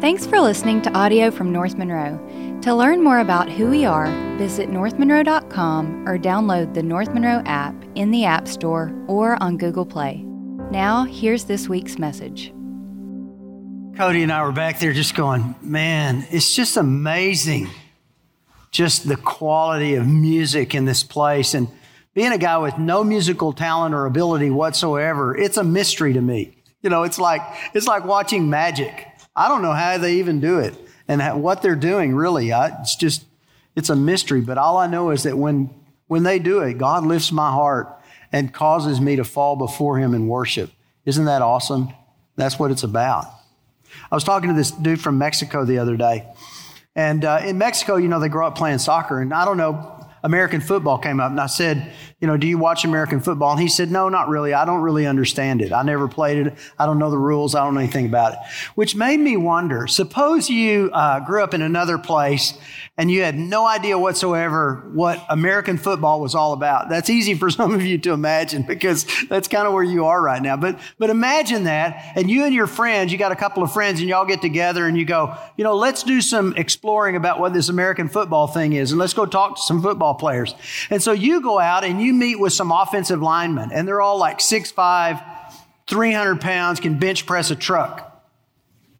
Thanks for listening to audio from North Monroe. To learn more about who we are, visit northmonroe.com or download the North Monroe app in the App Store or on Google Play. Now, here's this week's message. Cody and I were back there just going, man, it's just amazing just the quality of music in this place. And being a guy with no musical talent or ability whatsoever, it's a mystery to me. You know, it's like it's like watching magic. I don't know how they even do it and how, what they're doing. Really, I, it's just it's a mystery. But all I know is that when when they do it, God lifts my heart and causes me to fall before Him in worship. Isn't that awesome? That's what it's about. I was talking to this dude from Mexico the other day. And uh, in Mexico, you know, they grow up playing soccer. And I don't know, American football came up. And I said, you know, do you watch American football? And he said, no, not really. I don't really understand it. I never played it. I don't know the rules. I don't know anything about it. Which made me wonder suppose you uh, grew up in another place and you had no idea whatsoever what American football was all about. That's easy for some of you to imagine because that's kind of where you are right now. But, but imagine that. And you and your friends, you got a couple of friends and y'all get together and you go, you know, let's do some exploring about what this American football thing is. And let's go talk to some football players. And so you go out and you you meet with some offensive linemen, and they're all like 6'5, 300 pounds, can bench press a truck.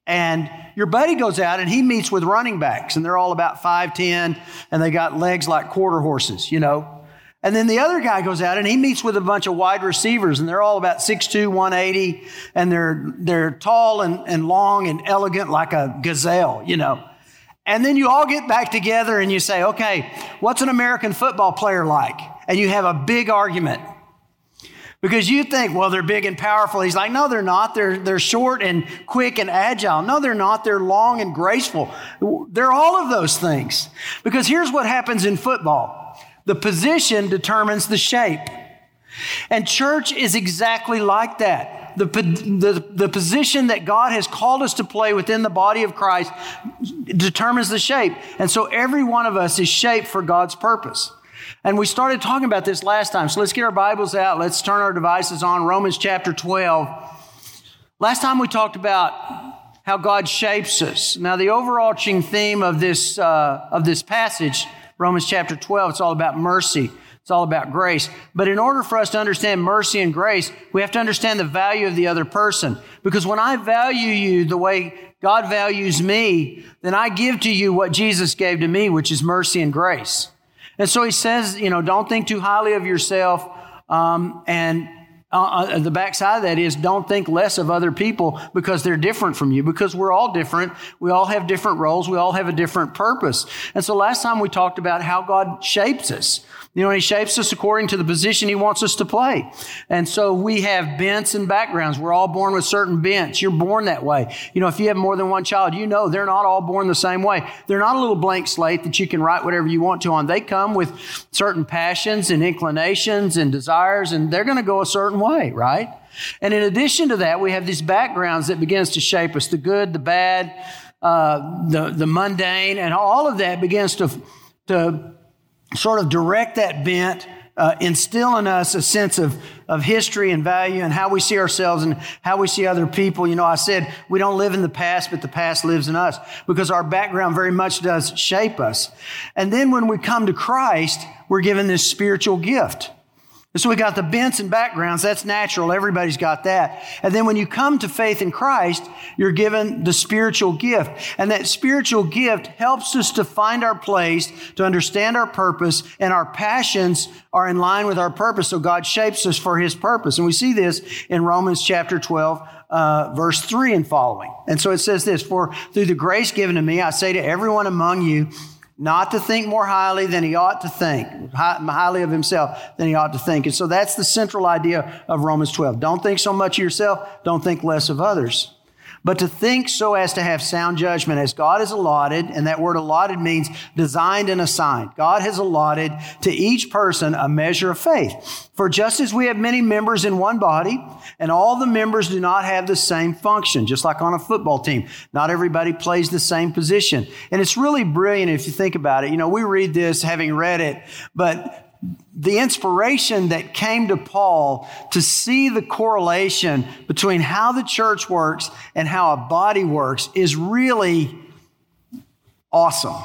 And your buddy goes out and he meets with running backs, and they're all about 5'10, and they got legs like quarter horses, you know. And then the other guy goes out and he meets with a bunch of wide receivers, and they're all about 6'2, 180, and they're, they're tall and, and long and elegant like a gazelle, you know. And then you all get back together and you say, okay, what's an American football player like? And you have a big argument. Because you think, well, they're big and powerful. He's like, no, they're not. They're, they're short and quick and agile. No, they're not. They're long and graceful. They're all of those things. Because here's what happens in football the position determines the shape. And church is exactly like that. The, the, the position that God has called us to play within the body of Christ determines the shape. And so every one of us is shaped for God's purpose. And we started talking about this last time. So let's get our Bibles out. Let's turn our devices on. Romans chapter 12. Last time we talked about how God shapes us. Now, the overarching theme of this, uh, of this passage, Romans chapter 12, it's all about mercy. It's all about grace. But in order for us to understand mercy and grace, we have to understand the value of the other person. Because when I value you the way God values me, then I give to you what Jesus gave to me, which is mercy and grace. And so he says, you know, don't think too highly of yourself. Um, and uh, uh, the backside of that is don't think less of other people because they're different from you because we're all different. We all have different roles. We all have a different purpose. And so last time we talked about how God shapes us. You know, he shapes us according to the position he wants us to play. And so we have bents and backgrounds. We're all born with certain bents. You're born that way. You know, if you have more than one child, you know they're not all born the same way. They're not a little blank slate that you can write whatever you want to on. They come with certain passions and inclinations and desires, and they're going to go a certain way, right? And in addition to that, we have these backgrounds that begins to shape us, the good, the bad, uh, the, the mundane, and all of that begins to, to sort of direct that bent, uh, instill in us a sense of, of history and value and how we see ourselves and how we see other people. You know, I said we don't live in the past, but the past lives in us because our background very much does shape us. And then when we come to Christ, we're given this spiritual gift. And so we got the bents and backgrounds. That's natural. Everybody's got that. And then when you come to faith in Christ, you're given the spiritual gift. And that spiritual gift helps us to find our place, to understand our purpose, and our passions are in line with our purpose. So God shapes us for His purpose. And we see this in Romans chapter 12, uh, verse 3 and following. And so it says this, For through the grace given to me, I say to everyone among you, not to think more highly than he ought to think, highly of himself than he ought to think. And so that's the central idea of Romans 12. Don't think so much of yourself, don't think less of others but to think so as to have sound judgment as God has allotted, and that word allotted means designed and assigned. God has allotted to each person a measure of faith. For just as we have many members in one body, and all the members do not have the same function, just like on a football team, not everybody plays the same position. And it's really brilliant if you think about it. You know, we read this having read it, but the inspiration that came to Paul to see the correlation between how the church works and how a body works is really awesome.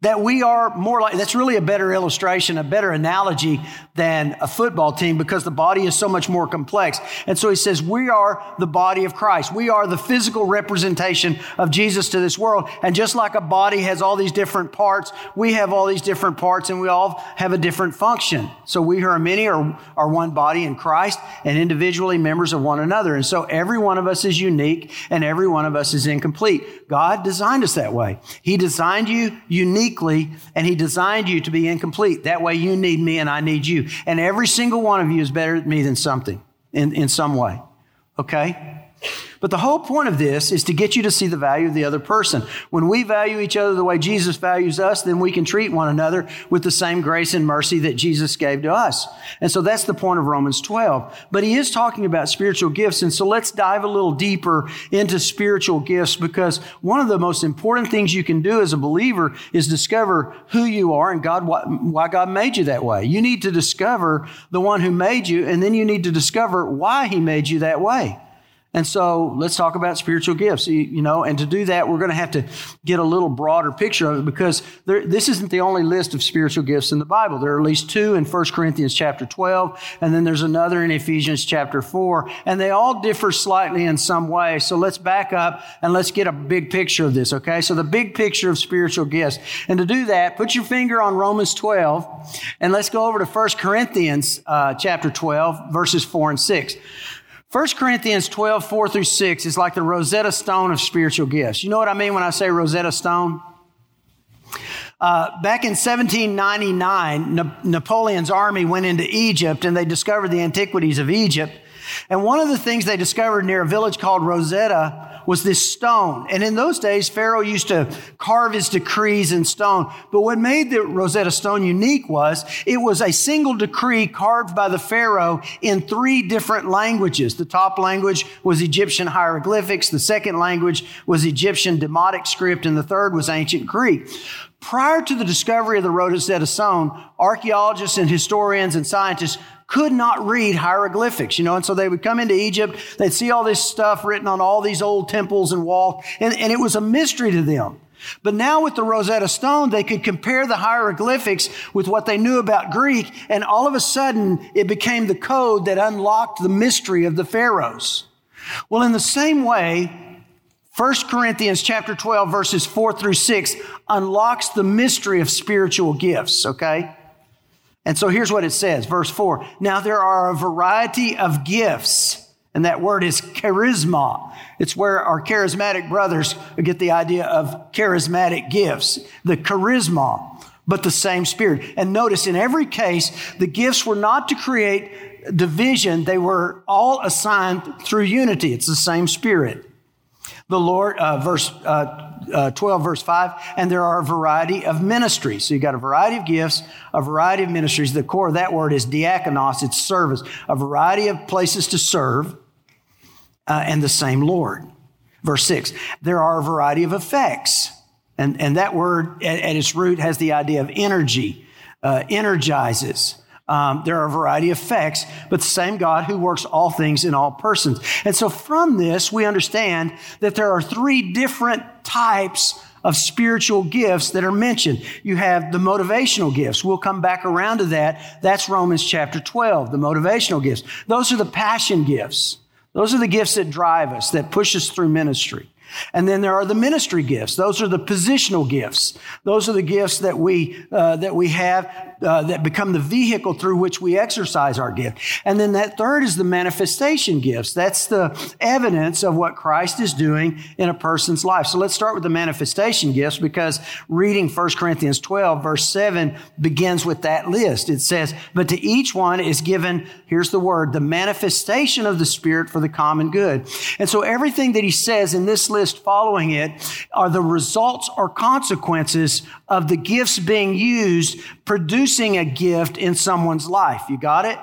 That we are more like that's really a better illustration a better analogy than a football team because the body is so much more complex. And so he says we are the body of christ. We are the physical representation of jesus to this world. And just like a body has all these different parts we have all these different parts and we all have a different function. So we who are many are, are one body in christ and individually members of one another. And so every one of us is unique and every one of us is incomplete. God designed us that way. He designed you uniquely, and He designed you to be incomplete. That way, you need me and I need you. And every single one of you is better than me than something in, in some way. Okay? But the whole point of this is to get you to see the value of the other person. When we value each other the way Jesus values us, then we can treat one another with the same grace and mercy that Jesus gave to us. And so that's the point of Romans 12. But he is talking about spiritual gifts. And so let's dive a little deeper into spiritual gifts because one of the most important things you can do as a believer is discover who you are and God, why God made you that way. You need to discover the one who made you, and then you need to discover why he made you that way. And so let's talk about spiritual gifts, you know, and to do that, we're going to have to get a little broader picture of it because there, this isn't the only list of spiritual gifts in the Bible. There are at least two in 1 Corinthians chapter 12, and then there's another in Ephesians chapter 4, and they all differ slightly in some way. So let's back up and let's get a big picture of this, okay? So the big picture of spiritual gifts. And to do that, put your finger on Romans 12, and let's go over to 1 Corinthians uh, chapter 12, verses 4 and 6. 1 Corinthians 12, 4 through 6 is like the Rosetta Stone of spiritual gifts. You know what I mean when I say Rosetta Stone? Uh, back in 1799, Na- Napoleon's army went into Egypt and they discovered the antiquities of Egypt. And one of the things they discovered near a village called Rosetta was this stone. And in those days, Pharaoh used to carve his decrees in stone. But what made the Rosetta Stone unique was it was a single decree carved by the Pharaoh in three different languages. The top language was Egyptian hieroglyphics. The second language was Egyptian Demotic script. And the third was ancient Greek. Prior to the discovery of the Rosetta Stone, archaeologists and historians and scientists could not read hieroglyphics, you know, and so they would come into Egypt, they'd see all this stuff written on all these old temples and walls, and, and it was a mystery to them. But now with the Rosetta Stone, they could compare the hieroglyphics with what they knew about Greek, and all of a sudden it became the code that unlocked the mystery of the pharaohs. Well, in the same way, 1 Corinthians chapter 12 verses 4 through 6 unlocks the mystery of spiritual gifts, okay? And so here's what it says, verse 4. Now there are a variety of gifts, and that word is charisma. It's where our charismatic brothers get the idea of charismatic gifts, the charisma, but the same spirit. And notice in every case, the gifts were not to create division, they were all assigned through unity. It's the same spirit. The Lord, uh, verse uh, uh, 12, verse 5, and there are a variety of ministries. So you've got a variety of gifts, a variety of ministries. The core of that word is diakonos, it's service, a variety of places to serve, uh, and the same Lord. Verse 6, there are a variety of effects. And, and that word at, at its root has the idea of energy, uh, energizes. Um, there are a variety of effects, but the same God who works all things in all persons. And so from this, we understand that there are three different types of spiritual gifts that are mentioned. You have the motivational gifts. We'll come back around to that. That's Romans chapter 12, the motivational gifts. Those are the passion gifts. Those are the gifts that drive us, that push us through ministry. And then there are the ministry gifts. Those are the positional gifts. Those are the gifts that we, uh, that we have uh, that become the vehicle through which we exercise our gift. And then that third is the manifestation gifts. That's the evidence of what Christ is doing in a person's life. So let's start with the manifestation gifts because reading 1 Corinthians 12, verse 7 begins with that list. It says, But to each one is given, here's the word, the manifestation of the Spirit for the common good. And so everything that he says in this list following it are the results or consequences of the gifts being used, producing a gift in someone's life. You got it?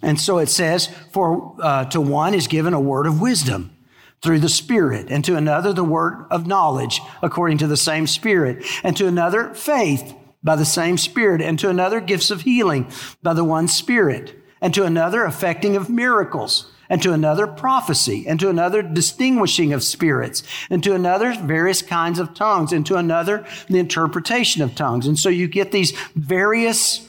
And so it says, for uh, to one is given a word of wisdom through the Spirit, and to another the word of knowledge according to the same Spirit, and to another faith by the same Spirit, and to another gifts of healing by the one Spirit, and to another effecting of miracles, and to another prophecy, and to another distinguishing of spirits, and to another various kinds of tongues, and to another the interpretation of tongues. And so you get these various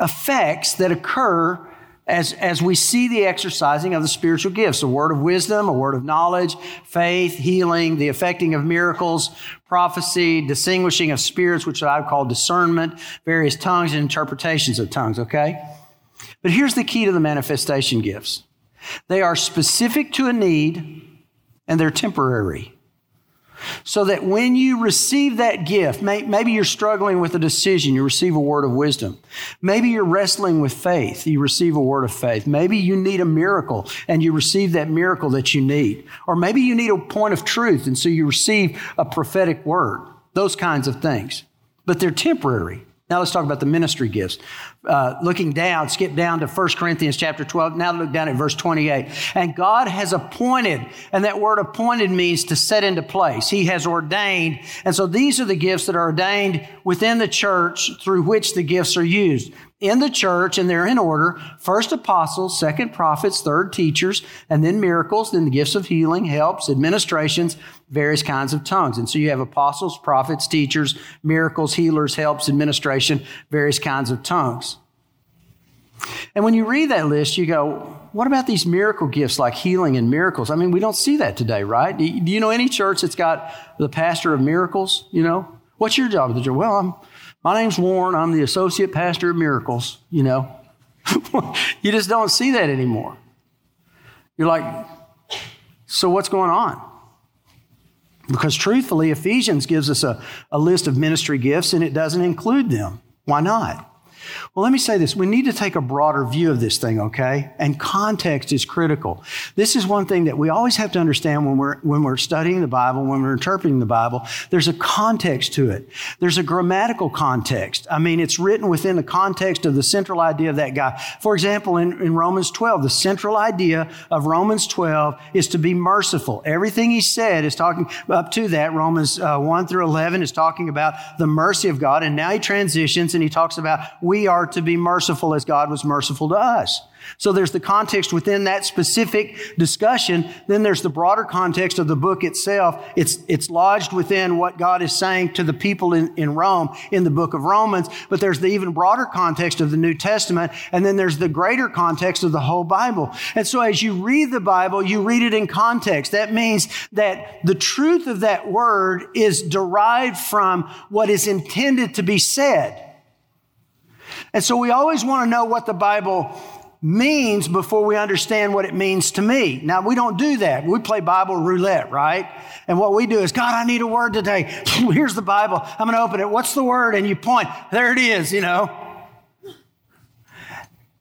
effects that occur as, as we see the exercising of the spiritual gifts a word of wisdom, a word of knowledge, faith, healing, the effecting of miracles, prophecy, distinguishing of spirits, which I call discernment, various tongues and interpretations of tongues, okay? But here's the key to the manifestation gifts they are specific to a need and they're temporary. So that when you receive that gift, maybe you're struggling with a decision, you receive a word of wisdom. Maybe you're wrestling with faith, you receive a word of faith. Maybe you need a miracle and you receive that miracle that you need. Or maybe you need a point of truth and so you receive a prophetic word. Those kinds of things. But they're temporary. Now let's talk about the ministry gifts. Uh, looking down, skip down to 1 Corinthians chapter 12. Now look down at verse 28. And God has appointed, and that word appointed means to set into place. He has ordained. And so these are the gifts that are ordained within the church through which the gifts are used in the church, and they're in order first apostles, second prophets, third teachers, and then miracles, then the gifts of healing, helps, administrations, various kinds of tongues. And so you have apostles, prophets, teachers, miracles, healers, helps, administration, various kinds of tongues. And when you read that list, you go, what about these miracle gifts like healing and miracles? I mean, we don't see that today, right? Do you know any church that's got the pastor of miracles? You know, what's your job at the church? Well, I'm my name's Warren. I'm the associate pastor of miracles, you know. you just don't see that anymore. You're like, so what's going on? Because truthfully, Ephesians gives us a, a list of ministry gifts and it doesn't include them. Why not? Well, let me say this. We need to take a broader view of this thing, okay? And context is critical. This is one thing that we always have to understand when we're, when we're studying the Bible, when we're interpreting the Bible. There's a context to it. There's a grammatical context. I mean, it's written within the context of the central idea of that guy. For example, in, in Romans 12, the central idea of Romans 12 is to be merciful. Everything he said is talking up to that. Romans uh, 1 through 11 is talking about the mercy of God. And now he transitions and he talks about we are to be merciful as God was merciful to us. So there's the context within that specific discussion. Then there's the broader context of the book itself. It's, it's lodged within what God is saying to the people in, in Rome in the book of Romans. But there's the even broader context of the New Testament. And then there's the greater context of the whole Bible. And so as you read the Bible, you read it in context. That means that the truth of that word is derived from what is intended to be said. And so we always want to know what the Bible means before we understand what it means to me. Now, we don't do that. We play Bible roulette, right? And what we do is, God, I need a word today. Here's the Bible. I'm going to open it. What's the word? And you point. There it is, you know.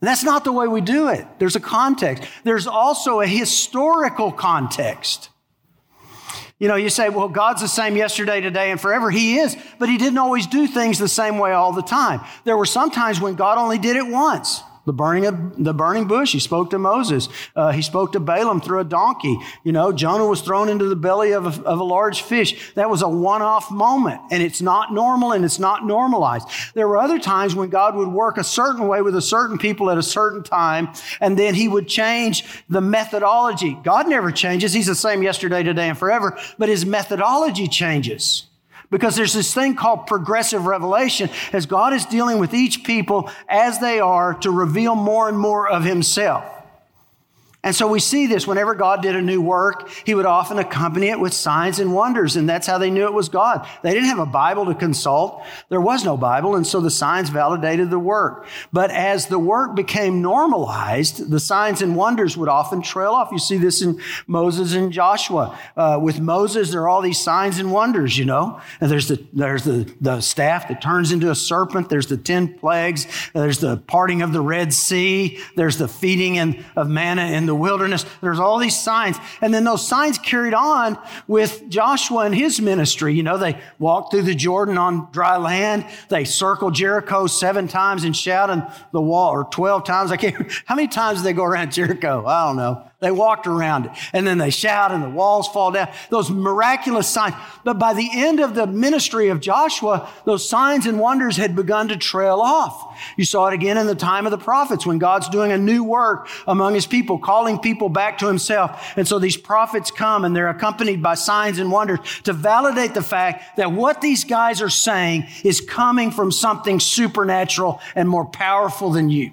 that's not the way we do it. There's a context. There's also a historical context. You know, you say, well, God's the same yesterday, today, and forever. He is, but He didn't always do things the same way all the time. There were some times when God only did it once. The burning of the burning bush. He spoke to Moses. Uh, he spoke to Balaam through a donkey. You know, Jonah was thrown into the belly of a, of a large fish. That was a one-off moment, and it's not normal and it's not normalized. There were other times when God would work a certain way with a certain people at a certain time, and then He would change the methodology. God never changes. He's the same yesterday, today, and forever, but His methodology changes. Because there's this thing called progressive revelation as God is dealing with each people as they are to reveal more and more of Himself. And so we see this whenever God did a new work, he would often accompany it with signs and wonders, and that's how they knew it was God. They didn't have a Bible to consult. There was no Bible, and so the signs validated the work. But as the work became normalized, the signs and wonders would often trail off. You see this in Moses and Joshua. Uh, with Moses, there are all these signs and wonders, you know. And there's the there's the, the staff that turns into a serpent. There's the ten plagues. There's the parting of the Red Sea. There's the feeding in, of manna in the wilderness. There's all these signs. And then those signs carried on with Joshua and his ministry. You know, they walked through the Jordan on dry land. They circled Jericho seven times and shouted the wall, or 12 times. I can't, how many times did they go around Jericho? I don't know. They walked around it and then they shout and the walls fall down. Those miraculous signs. But by the end of the ministry of Joshua, those signs and wonders had begun to trail off. You saw it again in the time of the prophets when God's doing a new work among his people, calling people back to himself. And so these prophets come and they're accompanied by signs and wonders to validate the fact that what these guys are saying is coming from something supernatural and more powerful than you.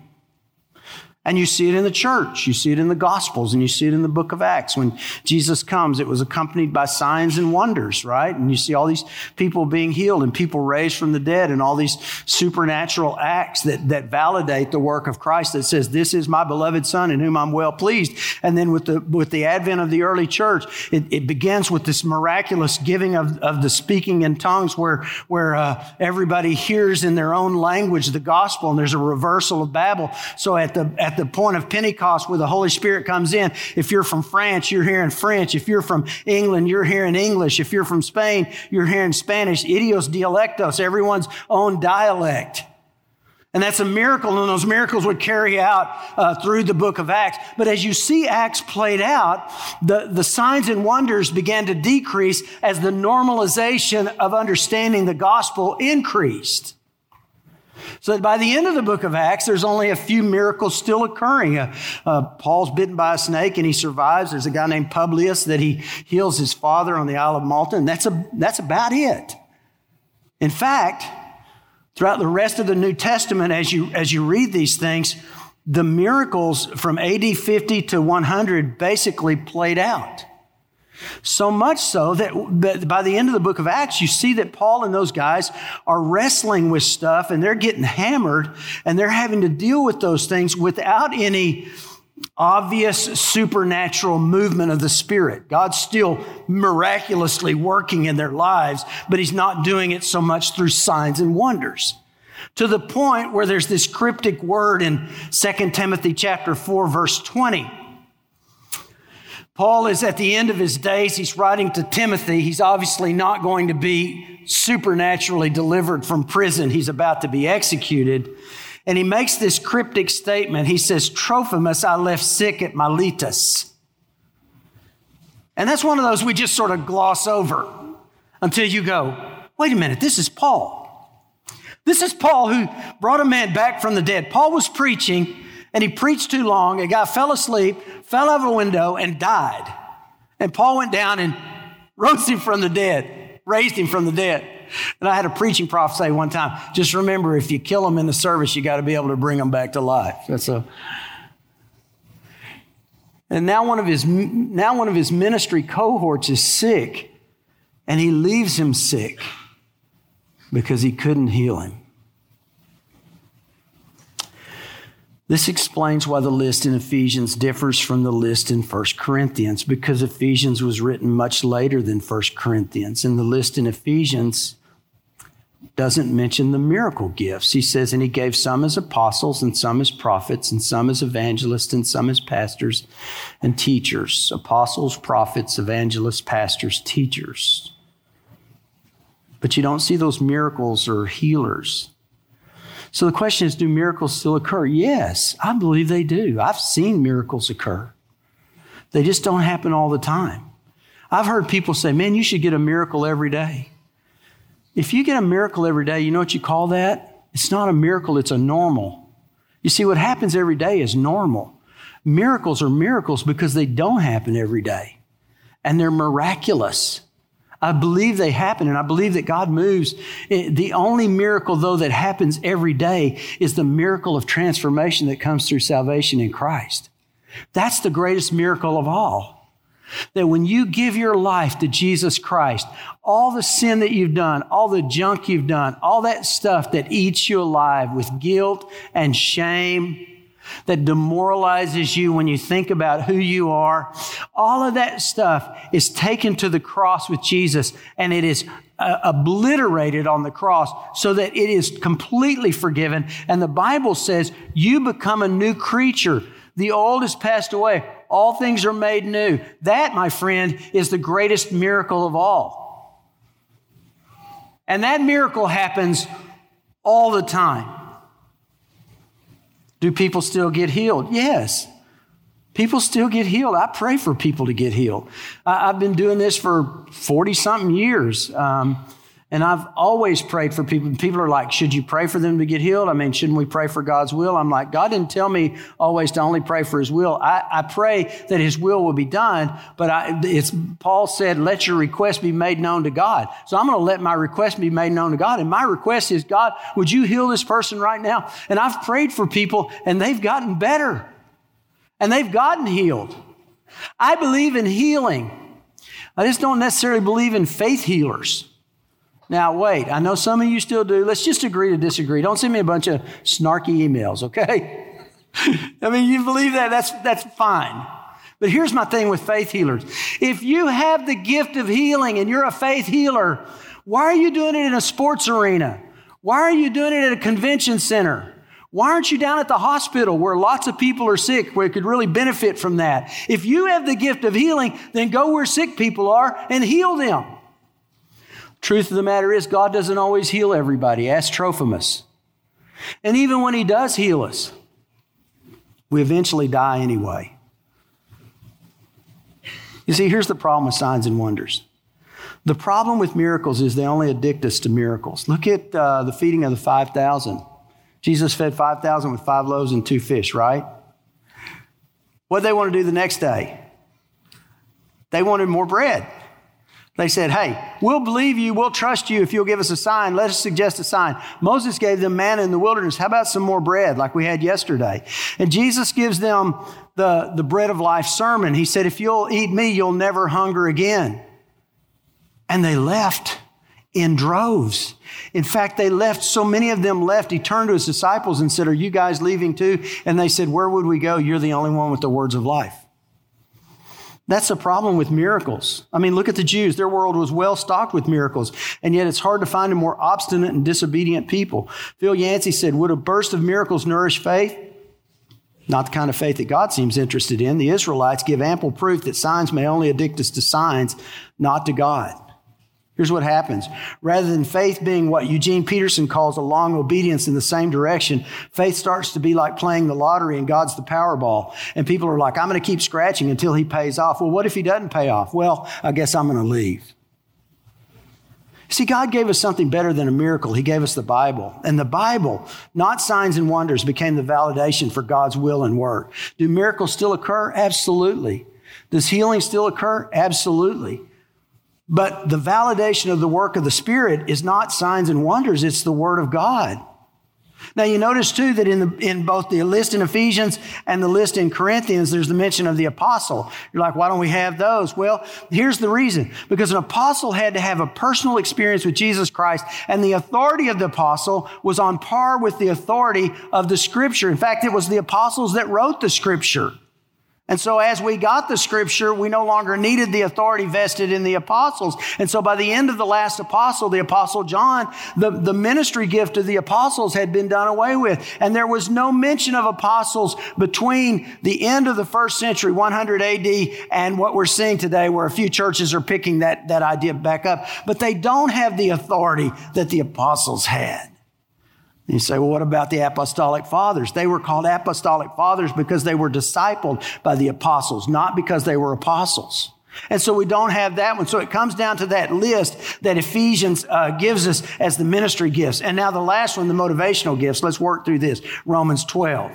And you see it in the church. You see it in the Gospels and you see it in the book of Acts. When Jesus comes, it was accompanied by signs and wonders, right? And you see all these people being healed and people raised from the dead and all these supernatural acts that, that validate the work of Christ that says, this is my beloved son in whom I'm well pleased. And then with the, with the advent of the early church, it, it begins with this miraculous giving of, of the speaking in tongues where, where uh, everybody hears in their own language the gospel and there's a reversal of Babel. So at the, at the point of Pentecost where the Holy Spirit comes in. If you're from France, you're hearing French. If you're from England, you're hearing English. If you're from Spain, you're hearing Spanish. Idios dialectos, everyone's own dialect. And that's a miracle, and those miracles would carry out uh, through the book of Acts. But as you see Acts played out, the, the signs and wonders began to decrease as the normalization of understanding the gospel increased. So that by the end of the book of Acts, there's only a few miracles still occurring. Uh, uh, Paul's bitten by a snake and he survives. There's a guy named Publius that he heals his father on the Isle of Malta, and that's, a, that's about it. In fact, throughout the rest of the New Testament, as you, as you read these things, the miracles from AD 50 to 100 basically played out. So much so that by the end of the book of Acts, you see that Paul and those guys are wrestling with stuff and they're getting hammered and they're having to deal with those things without any obvious supernatural movement of the Spirit. God's still miraculously working in their lives, but He's not doing it so much through signs and wonders. To the point where there's this cryptic word in 2 Timothy chapter 4 verse 20 Paul is at the end of his days. He's writing to Timothy. He's obviously not going to be supernaturally delivered from prison. He's about to be executed. And he makes this cryptic statement. He says, Trophimus I left sick at Miletus. And that's one of those we just sort of gloss over until you go, wait a minute, this is Paul. This is Paul who brought a man back from the dead. Paul was preaching and he preached too long. A guy fell asleep, fell out of a window, and died. And Paul went down and rose him from the dead, raised him from the dead. And I had a preaching prof say one time, just remember if you kill them in the service, you got to be able to bring them back to life. That's a. And now one of his now one of his ministry cohorts is sick, and he leaves him sick because he couldn't heal him. This explains why the list in Ephesians differs from the list in 1 Corinthians, because Ephesians was written much later than 1 Corinthians. And the list in Ephesians doesn't mention the miracle gifts. He says, and he gave some as apostles, and some as prophets, and some as evangelists, and some as pastors and teachers. Apostles, prophets, evangelists, pastors, teachers. But you don't see those miracles or healers. So the question is do miracles still occur? Yes, I believe they do. I've seen miracles occur. They just don't happen all the time. I've heard people say, man, you should get a miracle every day. If you get a miracle every day, you know what you call that? It's not a miracle, it's a normal. You see, what happens every day is normal. Miracles are miracles because they don't happen every day, and they're miraculous. I believe they happen and I believe that God moves. Eh, the only miracle, though, that happens every day is the miracle of transformation that comes through salvation in Christ. That's the greatest miracle of all. That when you give your life to Jesus Christ, all the sin that you've done, all the junk you've done, all that stuff that eats you alive with guilt and shame, that demoralizes you when you think about who you are. All of that stuff is taken to the cross with Jesus and it is uh, obliterated on the cross so that it is completely forgiven. And the Bible says you become a new creature. The old has passed away. All things are made new. That, my friend, is the greatest miracle of all. And that miracle happens all the time. Do people still get healed? Yes. People still get healed. I pray for people to get healed. I, have been doing this for 40 something years. Um, and I've always prayed for people. People are like, should you pray for them to get healed? I mean, shouldn't we pray for God's will? I'm like, God didn't tell me always to only pray for his will. I, I pray that his will will be done, but I, it's, Paul said, let your request be made known to God. So I'm going to let my request be made known to God. And my request is, God, would you heal this person right now? And I've prayed for people and they've gotten better and they've gotten healed. I believe in healing. I just don't necessarily believe in faith healers. Now, wait, I know some of you still do. Let's just agree to disagree. Don't send me a bunch of snarky emails, okay? I mean, you believe that, that's, that's fine. But here's my thing with faith healers. If you have the gift of healing and you're a faith healer, why are you doing it in a sports arena? Why are you doing it at a convention center? Why aren't you down at the hospital where lots of people are sick, where you could really benefit from that? If you have the gift of healing, then go where sick people are and heal them. Truth of the matter is, God doesn't always heal everybody. Ask Trophimus. And even when He does heal us, we eventually die anyway. You see, here's the problem with signs and wonders. The problem with miracles is they only addict us to miracles. Look at uh, the feeding of the 5,000. Jesus fed 5,000 with five loaves and two fish, right? What they want to do the next day? They wanted more bread. They said, Hey, we'll believe you, we'll trust you if you'll give us a sign. Let us suggest a sign. Moses gave them manna in the wilderness. How about some more bread like we had yesterday? And Jesus gives them the, the bread of life sermon. He said, If you'll eat me, you'll never hunger again. And they left in droves. In fact, they left, so many of them left. He turned to his disciples and said, Are you guys leaving too? And they said, Where would we go? You're the only one with the words of life. That's the problem with miracles. I mean, look at the Jews. Their world was well stocked with miracles, and yet it's hard to find a more obstinate and disobedient people. Phil Yancey said, Would a burst of miracles nourish faith? Not the kind of faith that God seems interested in. The Israelites give ample proof that signs may only addict us to signs, not to God. Here's what happens. Rather than faith being what Eugene Peterson calls a long obedience in the same direction, faith starts to be like playing the lottery and God's the Powerball. And people are like, I'm going to keep scratching until he pays off. Well, what if he doesn't pay off? Well, I guess I'm going to leave. See, God gave us something better than a miracle. He gave us the Bible. And the Bible, not signs and wonders, became the validation for God's will and work. Do miracles still occur? Absolutely. Does healing still occur? Absolutely. But the validation of the work of the Spirit is not signs and wonders, it's the Word of God. Now you notice too that in, the, in both the list in Ephesians and the list in Corinthians, there's the mention of the apostle. You're like, why don't we have those? Well, here's the reason. Because an apostle had to have a personal experience with Jesus Christ, and the authority of the apostle was on par with the authority of the scripture. In fact, it was the apostles that wrote the scripture. And so as we got the scripture, we no longer needed the authority vested in the apostles. And so by the end of the last apostle, the apostle John, the, the ministry gift of the apostles had been done away with. And there was no mention of apostles between the end of the first century, 100 AD, and what we're seeing today, where a few churches are picking that, that idea back up. But they don't have the authority that the apostles had. You say, well, what about the apostolic fathers? They were called apostolic fathers because they were discipled by the apostles, not because they were apostles. And so we don't have that one. So it comes down to that list that Ephesians uh, gives us as the ministry gifts. And now the last one, the motivational gifts. Let's work through this. Romans 12.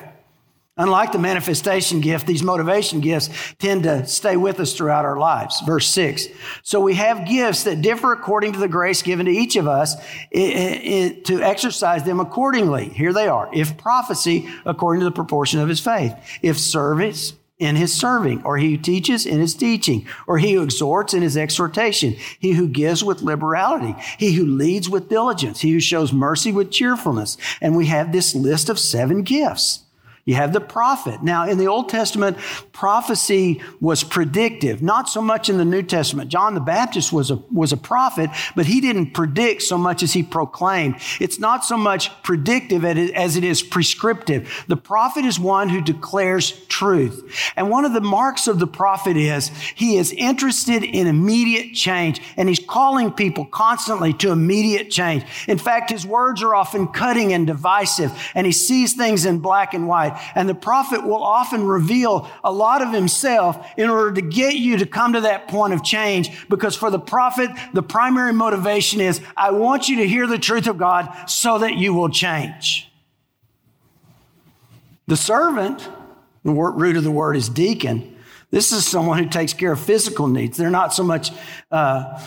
Unlike the manifestation gift, these motivation gifts tend to stay with us throughout our lives. Verse 6. So we have gifts that differ according to the grace given to each of us eh, eh, eh, to exercise them accordingly. Here they are. If prophecy, according to the proportion of his faith. If service, in his serving, or he who teaches in his teaching, or he who exhorts in his exhortation, he who gives with liberality, he who leads with diligence, he who shows mercy with cheerfulness. And we have this list of seven gifts. You have the prophet. Now, in the Old Testament, prophecy was predictive, not so much in the New Testament. John the Baptist was a, was a prophet, but he didn't predict so much as he proclaimed. It's not so much predictive as it is prescriptive. The prophet is one who declares truth. And one of the marks of the prophet is he is interested in immediate change, and he's calling people constantly to immediate change. In fact, his words are often cutting and divisive, and he sees things in black and white. And the prophet will often reveal a lot of himself in order to get you to come to that point of change. Because for the prophet, the primary motivation is, I want you to hear the truth of God so that you will change. The servant, the root of the word is deacon, this is someone who takes care of physical needs. They're not so much uh,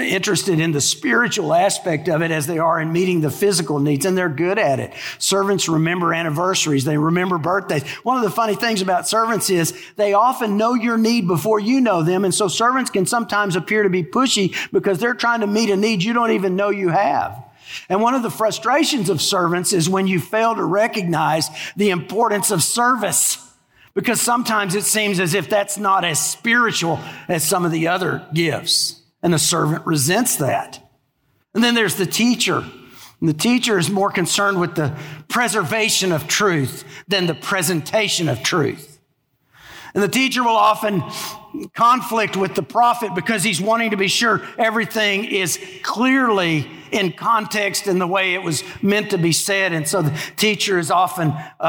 interested in the spiritual aspect of it as they are in meeting the physical needs, and they're good at it. Servants remember anniversaries, they remember birthdays. One of the funny things about servants is they often know your need before you know them, and so servants can sometimes appear to be pushy because they're trying to meet a need you don't even know you have. And one of the frustrations of servants is when you fail to recognize the importance of service. Because sometimes it seems as if that's not as spiritual as some of the other gifts. And the servant resents that. And then there's the teacher. And the teacher is more concerned with the preservation of truth than the presentation of truth. And the teacher will often conflict with the prophet because he's wanting to be sure everything is clearly in context in the way it was meant to be said. And so the teacher is often uh,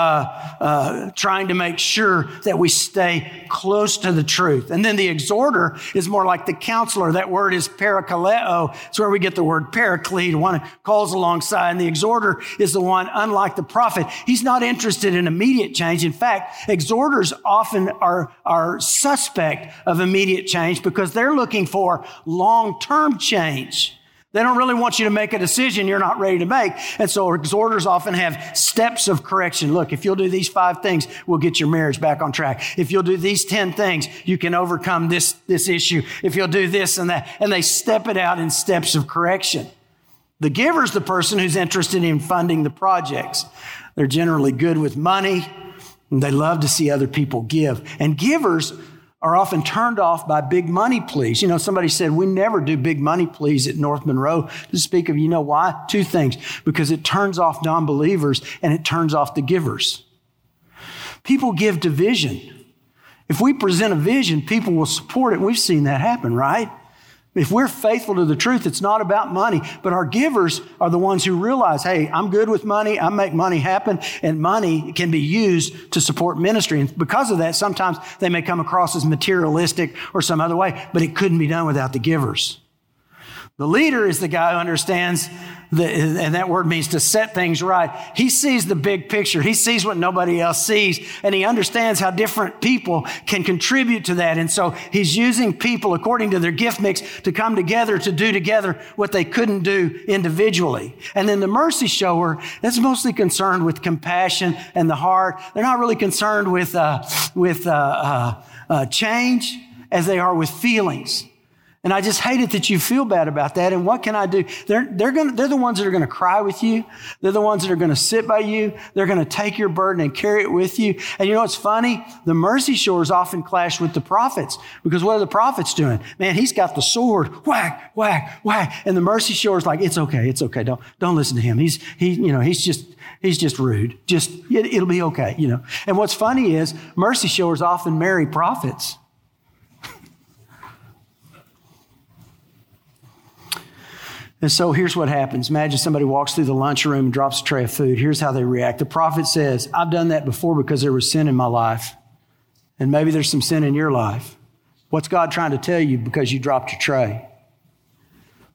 uh, trying to make sure that we stay close to the truth. And then the exhorter is more like the counselor. That word is parakaleo. It's where we get the word paraclete, one calls alongside. And the exhorter is the one, unlike the prophet, he's not interested in immediate change. In fact, exhorters often are, are suspect of immediate change because they're looking for long-term change. They don't really want you to make a decision you're not ready to make. And so exhorters often have steps of correction. Look, if you'll do these five things, we'll get your marriage back on track. If you'll do these 10 things, you can overcome this, this issue. If you'll do this and that, and they step it out in steps of correction. The giver's the person who's interested in funding the projects. They're generally good with money and they love to see other people give. And givers are often turned off by big money pleas. You know, somebody said, we never do big money pleas at North Monroe to speak of, you know why? Two things. Because it turns off non believers and it turns off the givers. People give to vision. If we present a vision, people will support it. We've seen that happen, right? If we're faithful to the truth, it's not about money, but our givers are the ones who realize, hey, I'm good with money. I make money happen and money can be used to support ministry. And because of that, sometimes they may come across as materialistic or some other way, but it couldn't be done without the givers. The leader is the guy who understands the, and that word means to set things right. He sees the big picture. He sees what nobody else sees, and he understands how different people can contribute to that. And so he's using people according to their gift mix to come together to do together what they couldn't do individually. And then the mercy shower, that's mostly concerned with compassion and the heart. They're not really concerned with, uh, with uh, uh, uh change as they are with feelings. And I just hate it that you feel bad about that. And what can I do? They're, they're, gonna, they're the ones that are going to cry with you. They're the ones that are going to sit by you. They're going to take your burden and carry it with you. And you know what's funny? The mercy shores often clash with the prophets because what are the prophets doing? Man, he's got the sword. Whack, whack, whack. And the mercy shore is like, it's okay. It's okay. Don't, don't listen to him. He's, he, you know, he's just, he's just rude. Just, it, it'll be okay, you know. And what's funny is mercy shores often marry prophets. And so here's what happens. Imagine somebody walks through the lunchroom and drops a tray of food. Here's how they react. The prophet says, I've done that before because there was sin in my life. And maybe there's some sin in your life. What's God trying to tell you because you dropped your tray?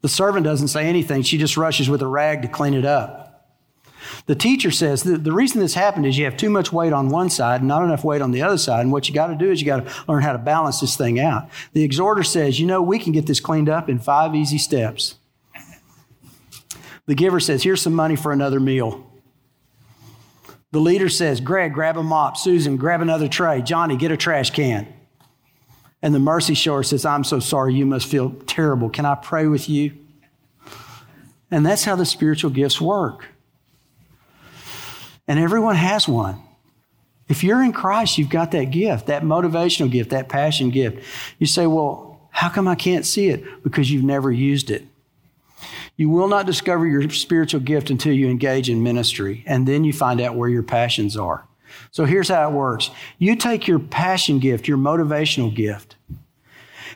The servant doesn't say anything. She just rushes with a rag to clean it up. The teacher says the, the reason this happened is you have too much weight on one side and not enough weight on the other side. And what you got to do is you got to learn how to balance this thing out. The exhorter says, you know, we can get this cleaned up in five easy steps. The giver says, Here's some money for another meal. The leader says, Greg, grab a mop. Susan, grab another tray. Johnny, get a trash can. And the mercy shower says, I'm so sorry. You must feel terrible. Can I pray with you? And that's how the spiritual gifts work. And everyone has one. If you're in Christ, you've got that gift, that motivational gift, that passion gift. You say, Well, how come I can't see it? Because you've never used it. You will not discover your spiritual gift until you engage in ministry, and then you find out where your passions are. So here's how it works you take your passion gift, your motivational gift,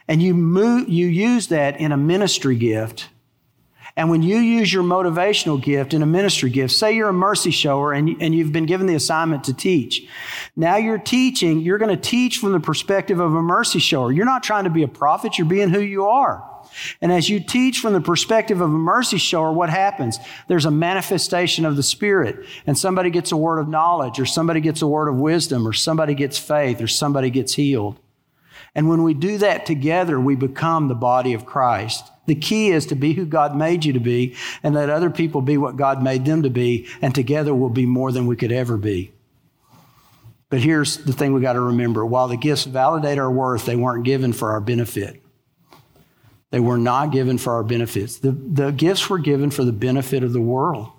and you, move, you use that in a ministry gift, And when you use your motivational gift in a ministry gift, say you're a mercy shower and, and you've been given the assignment to teach. Now you're teaching, you're going to teach from the perspective of a mercy shower. You're not trying to be a prophet, you're being who you are. And as you teach from the perspective of a mercy shower, what happens? There's a manifestation of the Spirit, and somebody gets a word of knowledge, or somebody gets a word of wisdom, or somebody gets faith, or somebody gets healed. And when we do that together, we become the body of Christ. The key is to be who God made you to be and let other people be what God made them to be, and together we'll be more than we could ever be. But here's the thing we got to remember while the gifts validate our worth, they weren't given for our benefit. They were not given for our benefits. The, the gifts were given for the benefit of the world.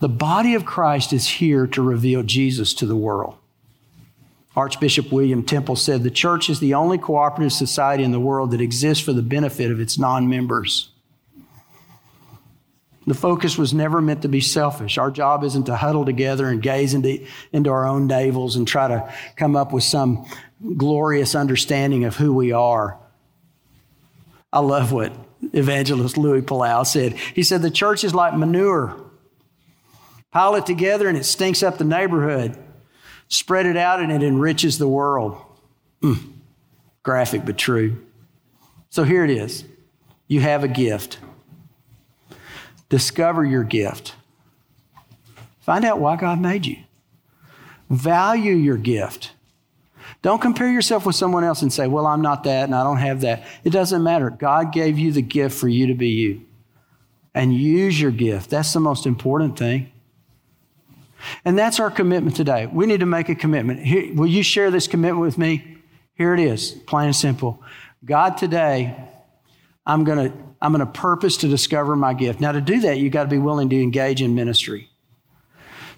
The body of Christ is here to reveal Jesus to the world. Archbishop William Temple said the church is the only cooperative society in the world that exists for the benefit of its non members. The focus was never meant to be selfish. Our job isn't to huddle together and gaze into, into our own navels and try to come up with some glorious understanding of who we are. I love what evangelist Luis Palau said. He said, The church is like manure. Pile it together and it stinks up the neighborhood. Spread it out and it enriches the world. Mm. Graphic but true. So here it is. You have a gift. Discover your gift. Find out why God made you. Value your gift. Don't compare yourself with someone else and say, Well, I'm not that and I don't have that. It doesn't matter. God gave you the gift for you to be you. And use your gift. That's the most important thing. And that's our commitment today. We need to make a commitment. Here, will you share this commitment with me? Here it is, plain and simple. God, today, I'm going to I'm going to purpose to discover my gift. Now, to do that, you've got to be willing to engage in ministry.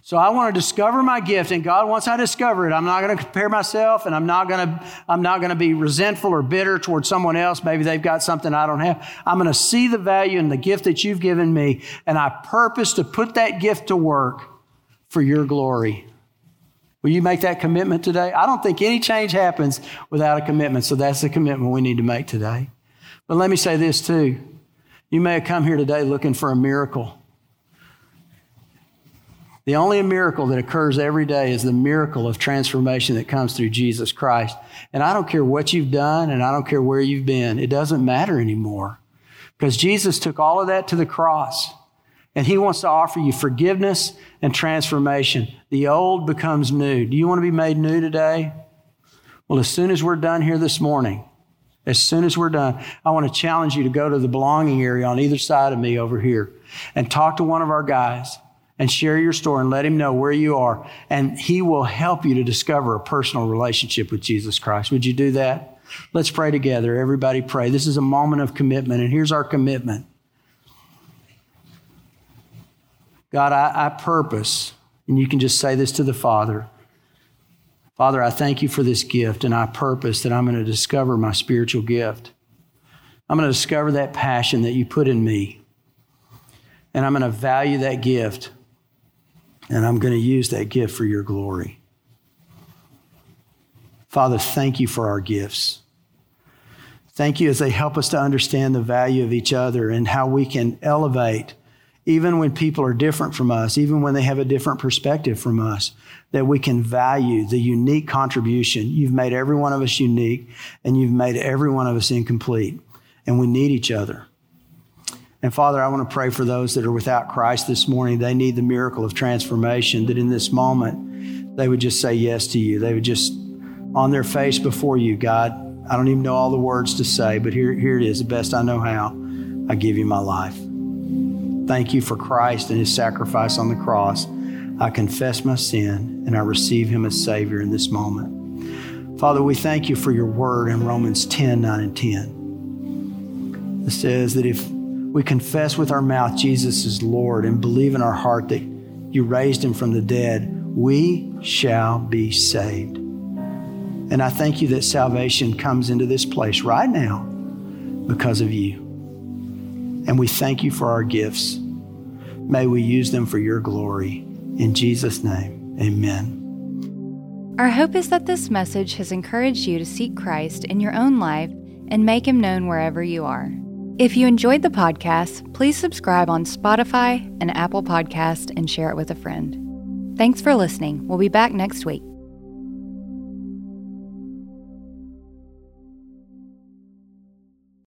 So I want to discover my gift, and God, once I discover it, I'm not going to compare myself, and I'm not going to I'm not going to be resentful or bitter towards someone else. Maybe they've got something I don't have. I'm going to see the value in the gift that you've given me, and I purpose to put that gift to work for your glory. Will you make that commitment today? I don't think any change happens without a commitment, so that's the commitment we need to make today. But let me say this too. You may have come here today looking for a miracle. The only miracle that occurs every day is the miracle of transformation that comes through Jesus Christ. And I don't care what you've done and I don't care where you've been, it doesn't matter anymore. Because Jesus took all of that to the cross. And he wants to offer you forgiveness and transformation. The old becomes new. Do you want to be made new today? Well, as soon as we're done here this morning, as soon as we're done, I want to challenge you to go to the belonging area on either side of me over here and talk to one of our guys and share your story and let him know where you are. And he will help you to discover a personal relationship with Jesus Christ. Would you do that? Let's pray together. Everybody pray. This is a moment of commitment, and here's our commitment. God, I, I purpose, and you can just say this to the Father Father, I thank you for this gift, and I purpose that I'm going to discover my spiritual gift. I'm going to discover that passion that you put in me, and I'm going to value that gift, and I'm going to use that gift for your glory. Father, thank you for our gifts. Thank you as they help us to understand the value of each other and how we can elevate even when people are different from us, even when they have a different perspective from us, that we can value the unique contribution. You've made every one of us unique and you've made every one of us incomplete, and we need each other. And Father, I want to pray for those that are without Christ this morning. They need the miracle of transformation, that in this moment, they would just say yes to you. They would just, on their face before you, God, I don't even know all the words to say, but here, here it is, the best I know how. I give you my life. Thank you for Christ and his sacrifice on the cross. I confess my sin and I receive him as Savior in this moment. Father, we thank you for your word in Romans 10 9 and 10. It says that if we confess with our mouth Jesus is Lord and believe in our heart that you raised him from the dead, we shall be saved. And I thank you that salvation comes into this place right now because of you. And we thank you for our gifts. May we use them for your glory. In Jesus' name, amen. Our hope is that this message has encouraged you to seek Christ in your own life and make him known wherever you are. If you enjoyed the podcast, please subscribe on Spotify and Apple Podcast and share it with a friend. Thanks for listening. We'll be back next week.